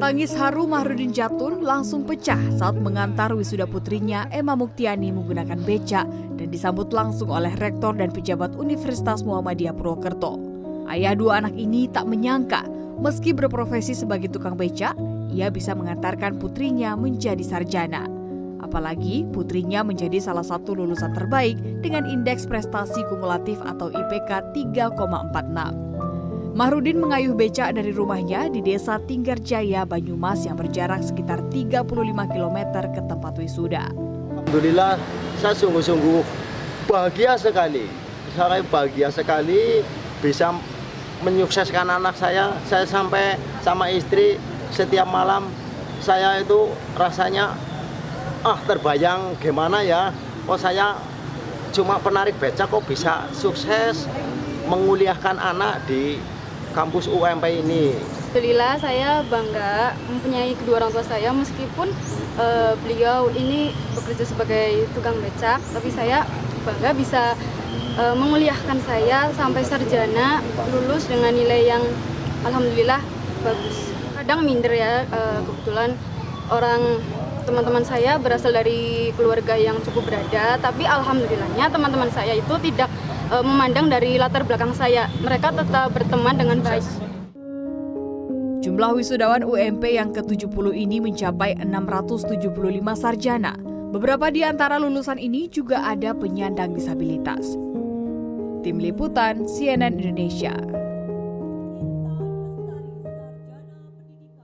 Tangis haru Mahrudin Jatun langsung pecah saat mengantar wisuda putrinya Emma Muktiani menggunakan becak dan disambut langsung oleh rektor dan pejabat Universitas Muhammadiyah Purwokerto. Ayah dua anak ini tak menyangka meski berprofesi sebagai tukang becak, ia bisa mengantarkan putrinya menjadi sarjana. Apalagi putrinya menjadi salah satu lulusan terbaik dengan indeks prestasi kumulatif atau IPK 3,46. Mahrudin mengayuh becak dari rumahnya di desa Tinggarjaya, Banyumas yang berjarak sekitar 35 km ke tempat wisuda. Alhamdulillah saya sungguh-sungguh bahagia sekali. Saya bahagia sekali bisa menyukseskan anak saya. Saya sampai sama istri setiap malam saya itu rasanya ah terbayang gimana ya. Oh saya cuma penarik becak kok bisa sukses menguliahkan anak di kampus UMP ini. Alhamdulillah saya bangga mempunyai kedua orang tua saya meskipun uh, beliau ini bekerja sebagai tukang becak, tapi saya bangga bisa uh, menguliahkan saya sampai sarjana lulus dengan nilai yang alhamdulillah bagus. Kadang minder ya uh, kebetulan orang teman-teman saya berasal dari keluarga yang cukup berada, tapi alhamdulillahnya teman-teman saya itu tidak uh, memandang dari latar belakang saya. Mereka tetap berteman dengan baik. Jumlah wisudawan UMP yang ke-70 ini mencapai 675 sarjana. Beberapa di antara lulusan ini juga ada penyandang disabilitas. Tim Liputan CNN Indonesia